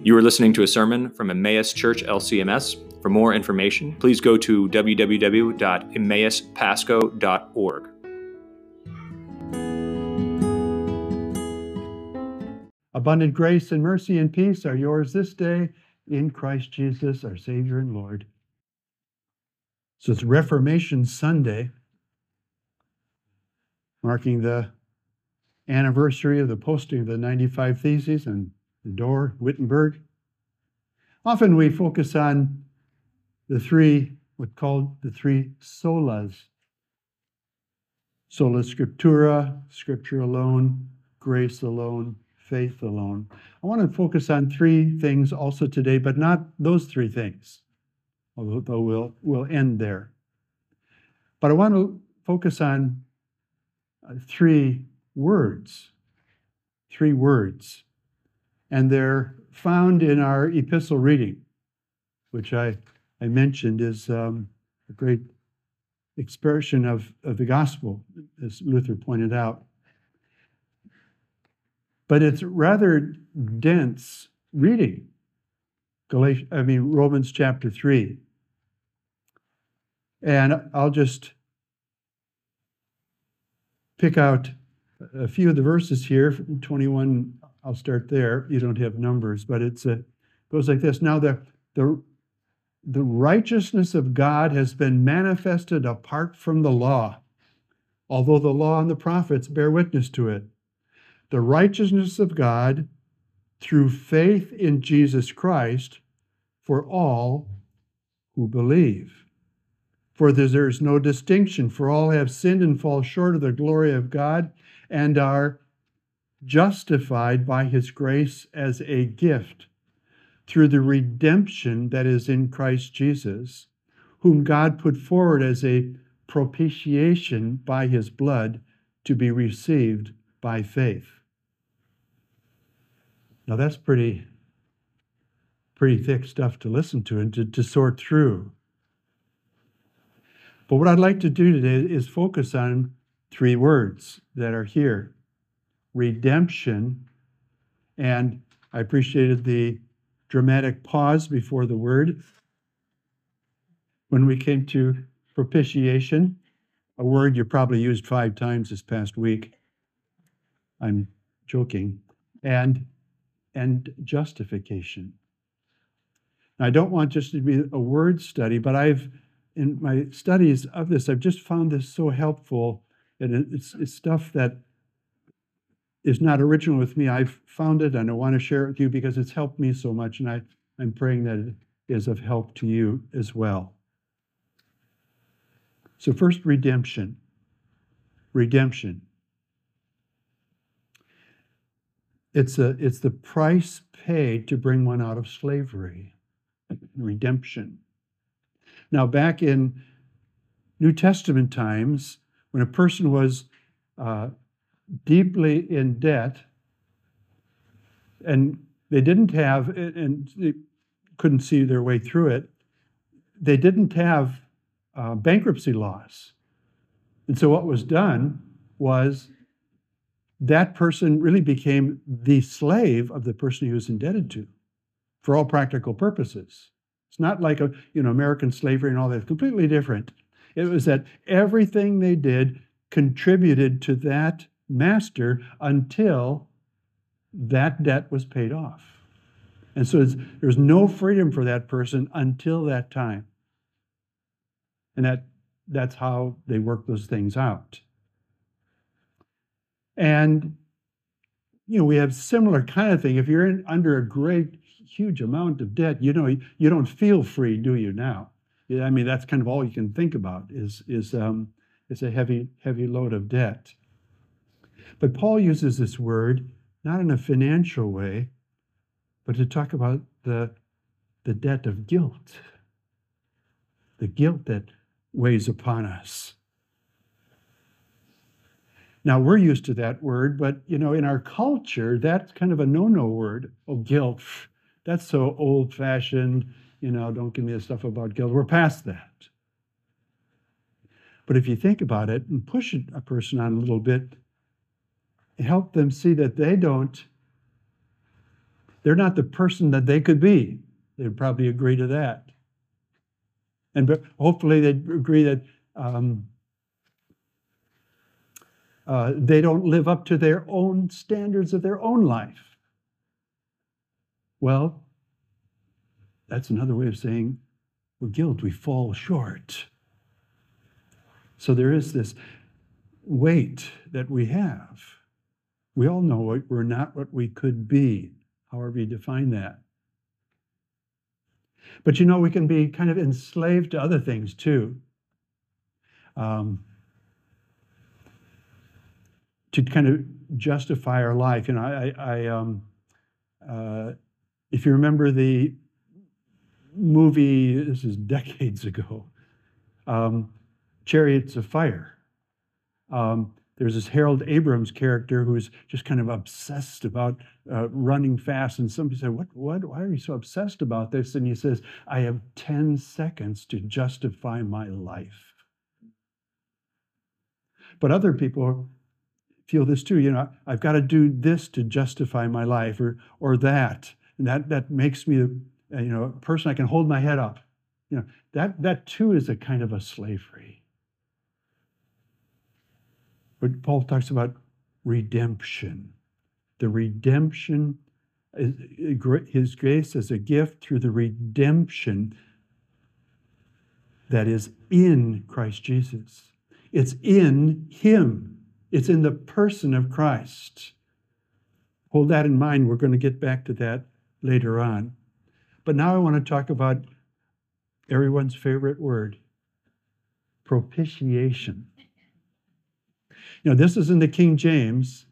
You are listening to a sermon from Emmaus Church LCMS. For more information, please go to www.emmauspasco.org. Abundant grace and mercy and peace are yours this day in Christ Jesus, our Savior and Lord. So it's Reformation Sunday, marking the anniversary of the posting of the 95 Theses and Dorr, Wittenberg. Often we focus on the three, what called the three solas sola scriptura, scripture alone, grace alone, faith alone. I want to focus on three things also today, but not those three things, although we'll, we'll end there. But I want to focus on uh, three words. Three words and they're found in our epistle reading, which I, I mentioned is um, a great expression of, of the gospel, as Luther pointed out. But it's rather dense reading. Galatians, I mean Romans chapter 3. And I'll just pick out a few of the verses here, 21 I'll start there. You don't have numbers, but it's a, goes like this. Now the the the righteousness of God has been manifested apart from the law, although the law and the prophets bear witness to it. The righteousness of God through faith in Jesus Christ for all who believe. For there is no distinction, for all have sinned and fall short of the glory of God and are justified by his grace as a gift through the redemption that is in Christ Jesus, whom God put forward as a propitiation by his blood to be received by faith. Now that's pretty pretty thick stuff to listen to and to, to sort through. But what I'd like to do today is focus on three words that are here redemption. And I appreciated the dramatic pause before the word. When we came to propitiation, a word you probably used five times this past week. I'm joking. And and justification. Now, I don't want just to be a word study, but I've in my studies of this, I've just found this so helpful. And it's, it's stuff that is not original with me. I've found it and I want to share it with you because it's helped me so much. And I, I'm praying that it is of help to you as well. So, first, redemption. Redemption. It's, a, it's the price paid to bring one out of slavery. Redemption. Now, back in New Testament times, when a person was uh, deeply in debt, and they didn't have, and they couldn't see their way through it. They didn't have uh, bankruptcy laws. And so what was done was that person really became the slave of the person he was indebted to for all practical purposes. It's not like a, you know, American slavery and all that. Completely different. It was that everything they did contributed to that master until that debt was paid off. And so there's no freedom for that person until that time. And that, that's how they work those things out. And, you know, we have similar kind of thing. If you're in, under a great, huge amount of debt, you know, you don't feel free, do you now? I mean, that's kind of all you can think about is, is, um, is a heavy, heavy load of debt. But Paul uses this word not in a financial way, but to talk about the, the debt of guilt, the guilt that weighs upon us. Now we're used to that word, but you know, in our culture, that's kind of a no-no word. Oh, guilt. That's so old-fashioned. You know, don't give me the stuff about guilt. We're past that. But if you think about it and push a person on a little bit, help them see that they don't They're not the person that they could be. They'd probably agree to that. And hopefully they'd agree that um, uh, they don't live up to their own standards of their own life. Well, that's another way of saying we're guilt, we fall short. So there is this weight that we have. We all know we're not what we could be, however you define that. But you know, we can be kind of enslaved to other things too. Um, to kind of justify our life. You know, I, I um, uh, if you remember the movie, this is decades ago, um, Chariots of Fire. Um, there's this Harold Abrahams character who's just kind of obsessed about uh, running fast. And somebody said, what, what, why are you so obsessed about this? And he says, I have 10 seconds to justify my life. But other people feel this too. You know, I've got to do this to justify my life or, or that. And that, that makes me, a, you know, a person I can hold my head up. You know, that, that too is a kind of a slavery. But Paul talks about redemption. The redemption, uh, his grace as a gift through the redemption that is in Christ Jesus. It's in him, it's in the person of Christ. Hold that in mind. We're going to get back to that later on. But now I want to talk about everyone's favorite word propitiation. This is in the King James.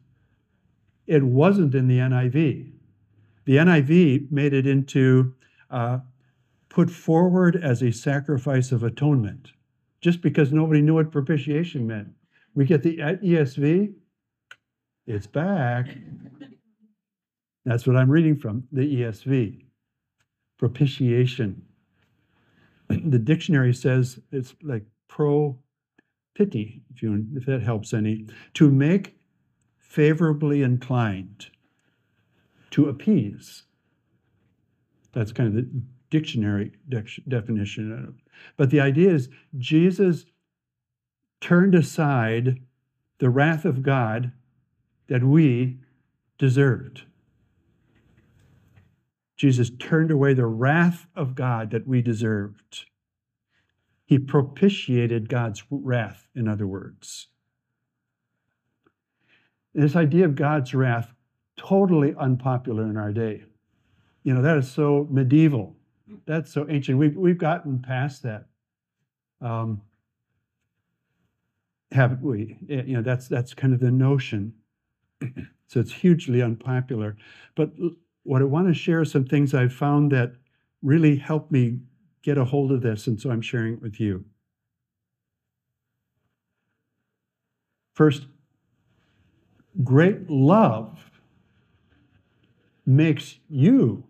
It wasn't in the NIV. The NIV made it into uh, put forward as a sacrifice of atonement, just because nobody knew what propitiation meant. We get the ESV, it's back. That's what I'm reading from, the ESV. Propitiation. The dictionary says it's like pro pity, if, you, if that helps any, to make favorably inclined, to appease. That's kind of the dictionary de- definition. But the idea is Jesus turned aside the wrath of God that we deserved. Jesus turned away the wrath of God that we deserved. He propitiated God's wrath, in other words. This idea of God's wrath, totally unpopular in our day. You know, that is so medieval. That's so ancient. We've, we've gotten past that. Um, haven't we? You know, that's, that's kind of the notion. so it's hugely unpopular. But what I want to share some things I've found that really helped me get a hold of this, and so I'm sharing it with you. First, great love makes you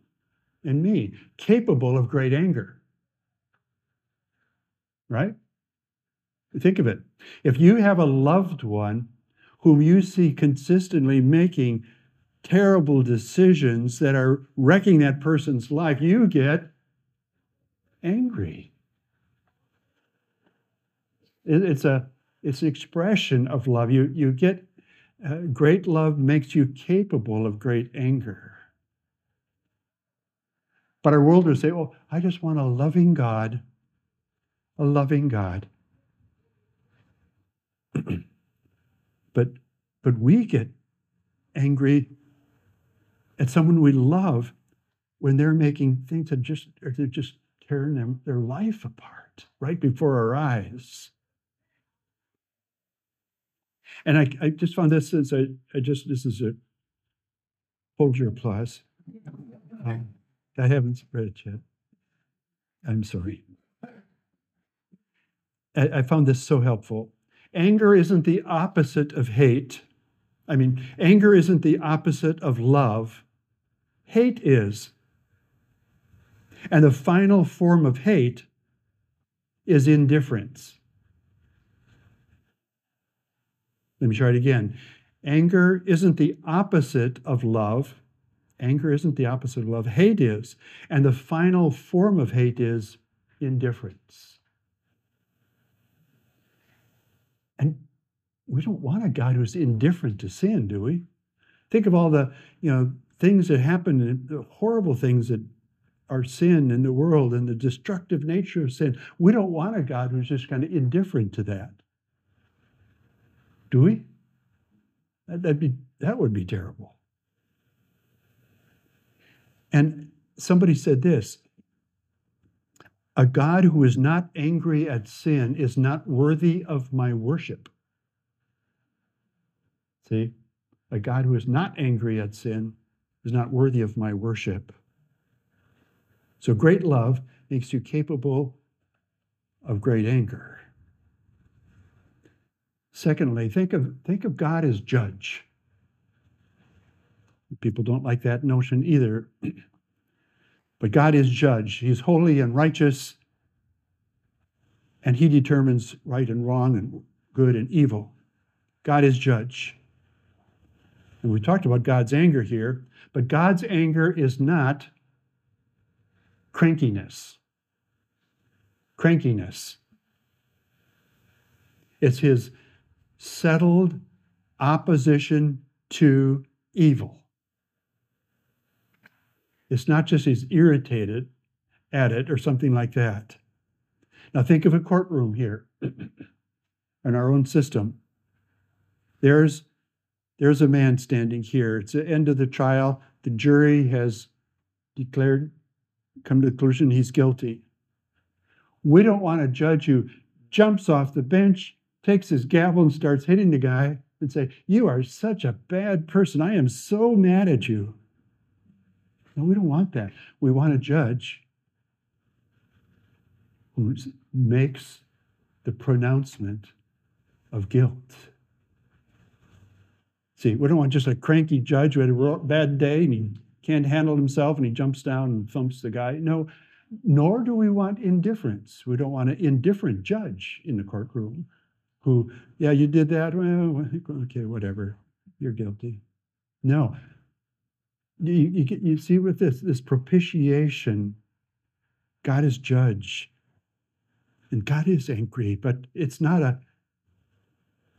and me capable of great anger. Right? Think of it. If you have a loved one whom you see consistently making terrible decisions that are wrecking that person's life, you get angry. It's a it's an expression of love. You you get uh, great love makes you capable of great anger. But our world will say, "Oh, I just want a loving God, a loving God." but but we get angry at someone we love when they're making things that just are just tearing them, their life apart right before our eyes. And I, I just found this as a, I just, this is a, hold your applause. Um, I haven't read it yet. I'm sorry. I, I found this so helpful. Anger isn't the opposite of hate. I mean, anger isn't the opposite of love. Hate is. And the final form of hate is indifference. Let me try it again. Anger isn't the opposite of love. Anger isn't the opposite of love, hate is. And the final form of hate is indifference. And we don't want a God who's indifferent to sin, do we? Think of all the, you know, things that happen, the horrible things that are sin in the world and the destructive nature of sin. We don't want a God who's just kind of indifferent to that. Do we? That'd be, that would be terrible. And somebody said this A God who is not angry at sin is not worthy of my worship. See? A God who is not angry at sin is not worthy of my worship. So great love makes you capable of great anger. Secondly, think of, think of God as judge. People don't like that notion either. but God is judge. He's holy and righteous, and He determines right and wrong and good and evil. God is judge. And we talked about God's anger here, but God's anger is not crankiness. Crankiness. It's his settled opposition to evil. It's not just he's irritated at it or something like that. Now think of a courtroom here in our own system. There's there's a man standing here. It's the end of the trial. The jury has declared, come to the conclusion he's guilty. We don't want a judge who jumps off the bench, takes his gavel, and starts hitting the guy and say, You are such a bad person. I am so mad at you. No, we don't want that. We want a judge who makes the pronouncement of guilt. See, we don't want just a cranky judge who had a bad day and he can't handle himself and he jumps down and thumps the guy. No, nor do we want indifference. We don't want an indifferent judge in the courtroom who, yeah, you did that. Well, okay, whatever. You're guilty. No, you, you, you see with this, this propitiation, God is judge. And God is angry, but it's not a,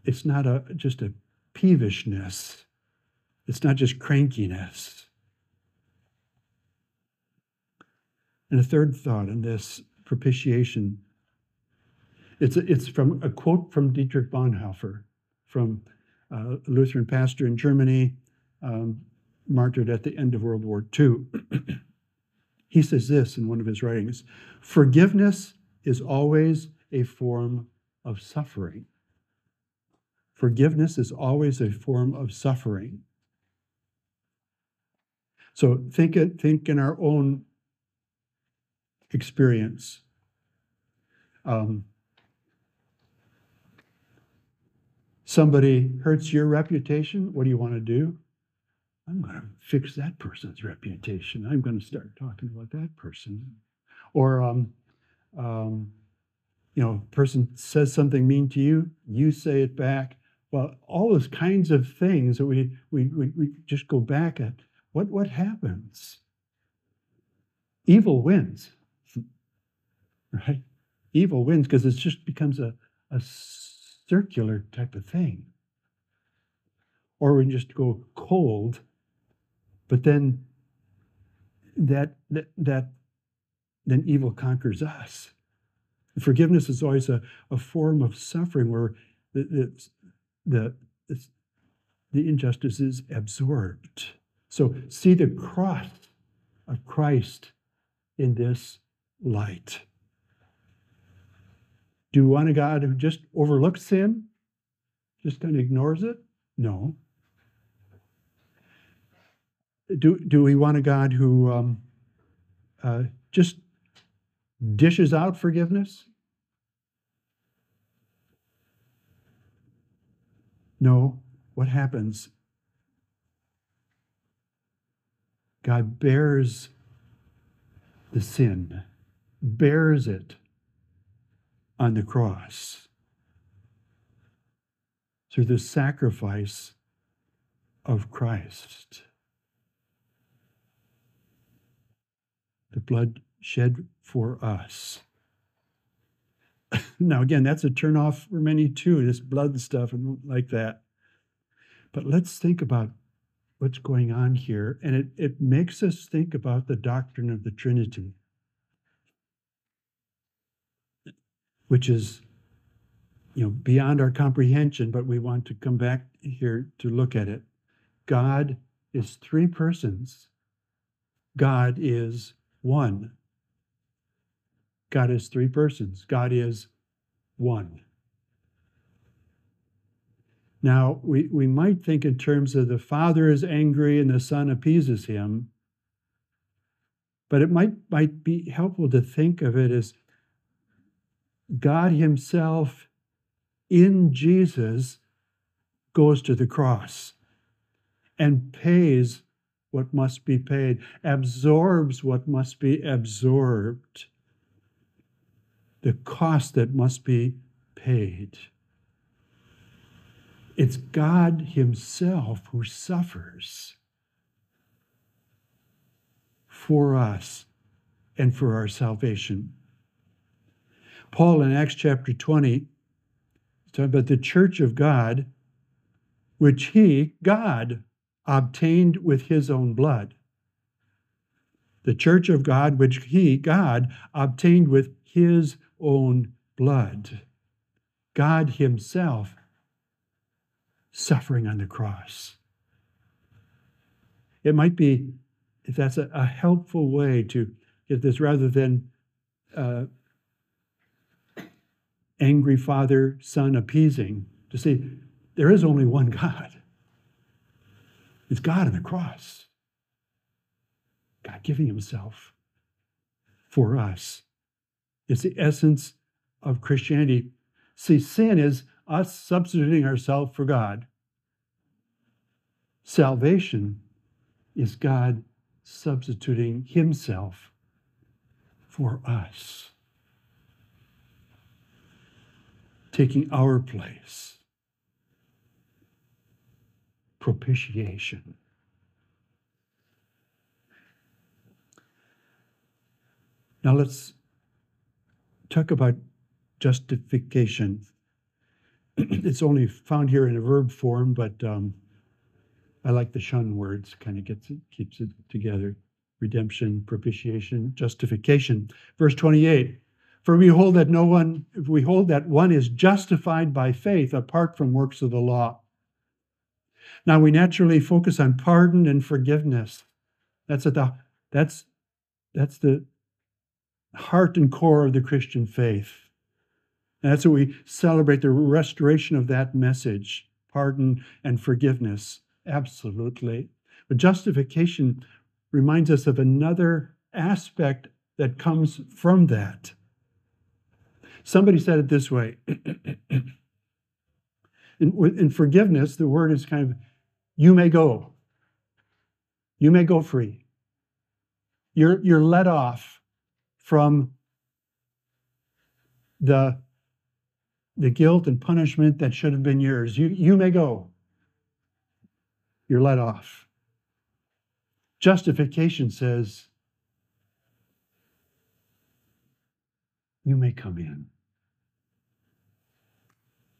it's not a just a peevishness. It's not just crankiness. And a third thought on this propitiation. It's, it's from a quote from Dietrich Bonhoeffer, from uh, a Lutheran pastor in Germany, um, martyred at the end of World War II. he says this in one of his writings Forgiveness is always a form of suffering. Forgiveness is always a form of suffering. So think, think in our own experience. Um, somebody hurts your reputation. What do you want to do? I'm going to fix that person's reputation. I'm going to start talking about that person. Or, um, um, you know, person says something mean to you, you say it back. Well, all those kinds of things that we, we, we, we just go back at. What, what happens? Evil wins, right? Evil wins because it just becomes a, a circular type of thing. Or we just go cold but then that, that, that then evil conquers us. Forgiveness is always a, a form of suffering where the, the, the, the injustice is absorbed. So see the cross of Christ in this light. Do we want a God who just overlooks sin? Just kind of ignores it? No do, do we want a God who um, uh, just dishes out forgiveness? No. What happens? God bears the sin, bears it on the cross through the sacrifice of Christ. the blood shed for us. now, again, that's a turnoff for many too, this blood stuff and like that. But let's think about what's going on here. And it, it makes us think about the doctrine of the Trinity, which is you know beyond our comprehension, but we want to come back here to look at it. God is three persons. God is one. God is three persons. God is one. Now, we, we might think in terms of the Father is angry and the Son appeases him, but it might, might be helpful to think of it as God Himself in Jesus goes to the cross and pays what must be paid, absorbs what must be absorbed, the cost that must be paid. It's God Himself who suffers for us and for our salvation. Paul in Acts chapter 20 talking about the church of God, which He, God, obtained with His own blood. The church of God, which He, God, obtained with His own blood. God Himself suffering on the cross. It might be, if that's a, a helpful way to get this, rather than uh, angry father son appeasing, to see there is only one God. It's God on the cross. God giving himself for us. It's the essence of Christianity. See, sin is us substituting ourselves for God. Salvation is God substituting Himself for us, taking our place. Propitiation. Now let's talk about justification. it's only found here in a verb form, but um, I like the shun words, kind of gets it, keeps it together. Redemption, propitiation, justification. Verse 28 For we hold that no one, we hold that one is justified by faith apart from works of the law. Now we naturally focus on pardon and forgiveness. That's at the that's that's the heart and core of the Christian faith. And that's what we celebrate the restoration of that message pardon and forgiveness. Absolutely. But justification reminds us of another aspect that comes from that. Somebody said it this way in, in forgiveness, the word is kind of, you may go. You may go free. You're, you're let off from the the guilt and punishment that should have been yours. You, you may go. You're let off. Justification says, you may come in.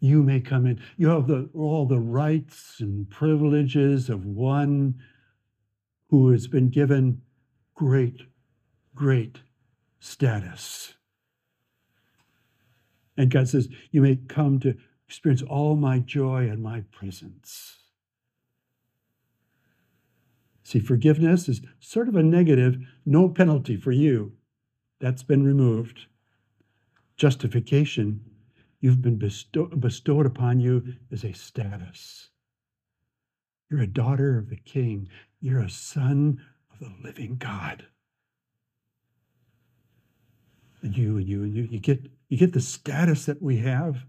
You may come in. You have the, all the rights and privileges of one who has been given great, great status. And God says, You may come to experience all my joy and my presence. See, forgiveness is sort of a negative, no penalty for you. That's been removed. Justification, you've been bestow- bestowed upon you as a status. You're a daughter of the king, you're a son of the living God. And you and you and you, you get you get the status that we have.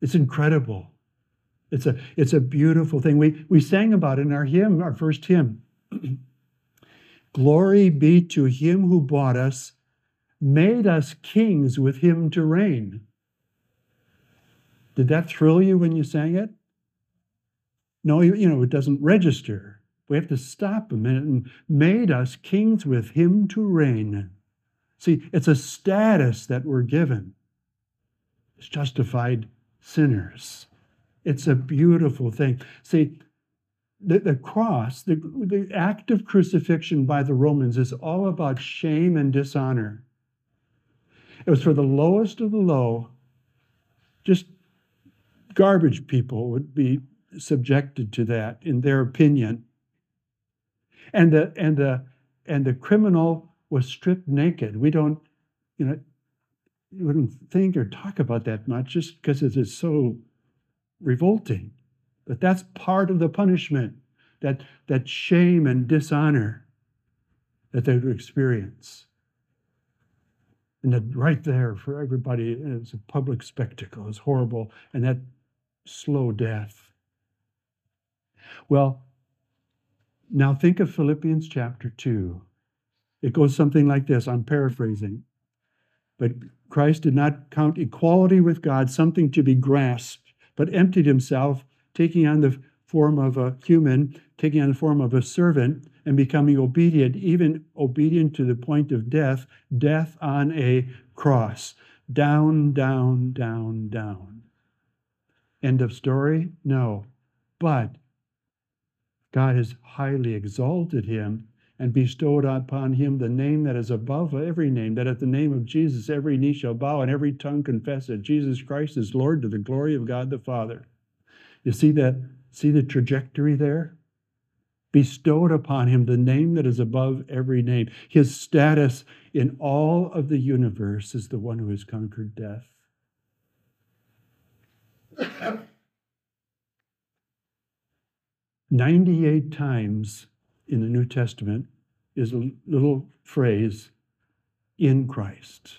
It's incredible. It's a, it's a beautiful thing. We, we sang about it in our hymn, our first hymn. Glory be to him who bought us, made us kings with him to reign. Did that thrill you when you sang it? No, you, know, it doesn't register. We have to stop a minute and made us kings with him to reign. See, it's a status that we're given. It's justified sinners. It's a beautiful thing. See, the, the cross, the, the act of crucifixion by the Romans is all about shame and dishonor. It was for the lowest of the low, just garbage people would be subjected to that in their opinion. And the and the and the criminal was stripped naked. We don't, you know, you wouldn't think or talk about that much just because it is so revolting. But that's part of the punishment, that, that shame and dishonor that they would experience. And that right there for everybody is a public spectacle, is horrible, and that slow death. Well, now think of Philippians chapter 2. It goes something like this I'm paraphrasing. But Christ did not count equality with God something to be grasped, but emptied himself, taking on the form of a human, taking on the form of a servant, and becoming obedient, even obedient to the point of death, death on a cross. Down, down, down, down. End of story? No. But God has highly exalted him and bestowed upon him the name that is above every name, that at the name of Jesus every knee shall bow and every tongue confess that Jesus Christ is Lord to the glory of God the Father. You see that? See the trajectory there? Bestowed upon him the name that is above every name. His status in all of the universe is the one who has conquered death. 98 times in the New Testament is a little phrase, in Christ,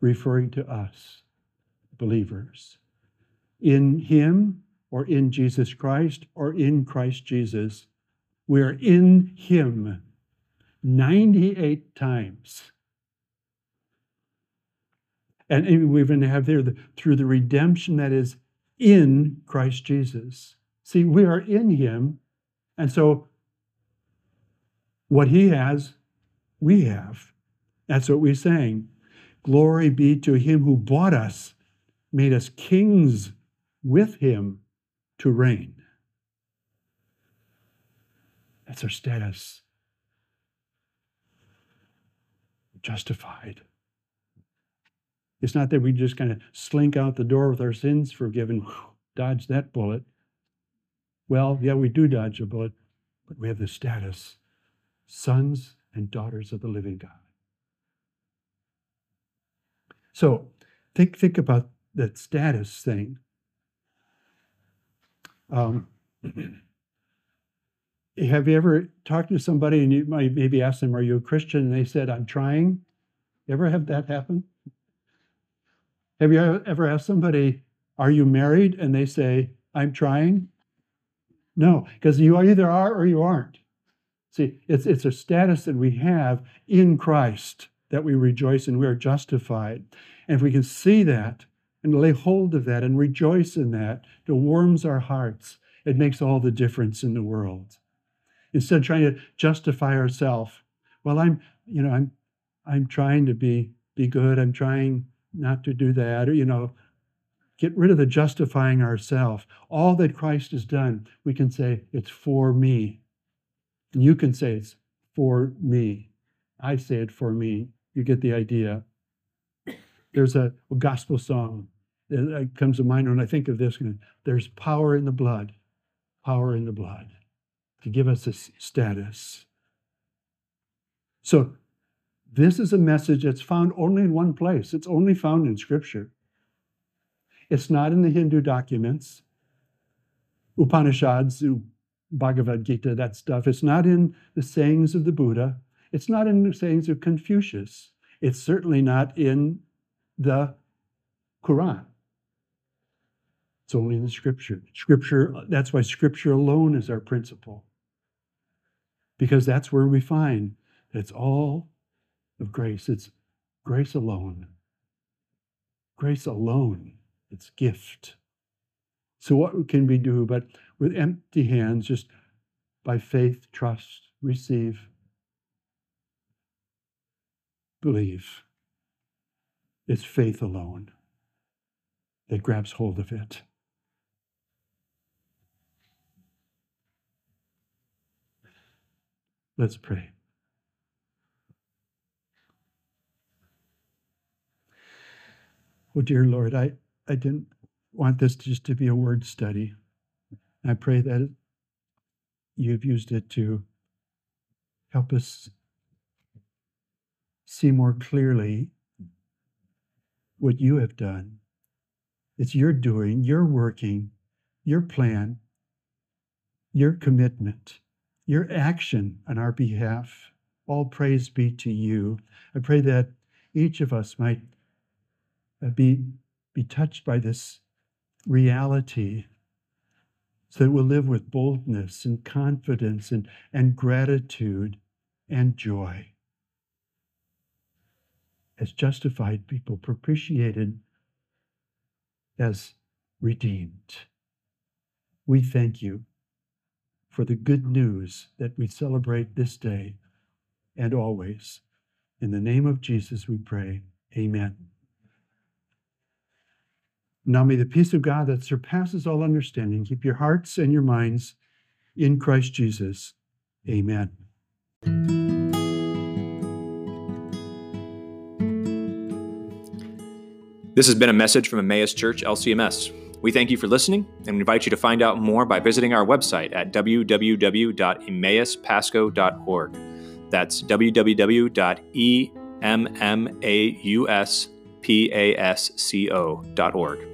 referring to us, believers. In Him or in Jesus Christ or in Christ Jesus. We are in Him 98 times. And we even have there the, through the redemption that is in Christ Jesus. See, we are in him. And so what he has, we have. That's what we're saying. Glory be to him who bought us, made us kings with him to reign. That's our status. Justified. It's not that we just kind of slink out the door with our sins forgiven, dodge that bullet. Well, yeah, we do dodge a bullet, but we have the status sons and daughters of the living God. So think, think about that status thing. Um, have you ever talked to somebody and you might maybe ask them, Are you a Christian? And they said, I'm trying. You ever have that happen? Have you ever asked somebody, Are you married? And they say, I'm trying. No, because you either are or you aren't. See, it's, it's a status that we have in Christ that we rejoice in. We are justified. And if we can see that and lay hold of that and rejoice in that, it warms our hearts. It makes all the difference in the world. Instead of trying to justify ourselves, well, I'm, you know, I'm, I'm trying to be, be good. I'm trying not to do that. Or, you know, Get rid of the justifying ourselves. All that Christ has done, we can say, it's for me. And you can say, it's for me. I say it for me. You get the idea. There's a, a gospel song that uh, comes to mind when I think of this. There's power in the blood, power in the blood to give us a status. So, this is a message that's found only in one place. It's only found in Scripture. It's not in the Hindu documents, Upanishads, Bhagavad Gita, that stuff. It's not in the sayings of the Buddha. It's not in the sayings of Confucius. It's certainly not in the Quran. It's only in the scripture. Scripture, that's why scripture alone is our principle. Because that's where we find it's all of grace. It's grace alone. Grace alone. It's gift. So what can we do but with empty hands just by faith, trust, receive, believe. It's faith alone that grabs hold of it. Let's pray. Oh, dear Lord, I, I didn't want this just to be a word study. I pray that you've used it to help us see more clearly what you have done. It's your doing, your working, your plan, your commitment, your action on our behalf. All praise be to you. I pray that each of us might Uh, be, be touched by this reality so that we'll live with boldness and confidence and, and gratitude and joy as justified people, propitiated as redeemed. We thank you for the good news that we celebrate this day and always. In the name of Jesus, we pray. Amen. Now may the peace of God that surpasses all understanding keep your hearts and your minds in Christ Jesus. Amen. This has been a message from Emmaus Church LCMS. We thank you for listening and invite you to find out more by visiting our website at www.emmauspasco.org. That's www.emmauspasco.org.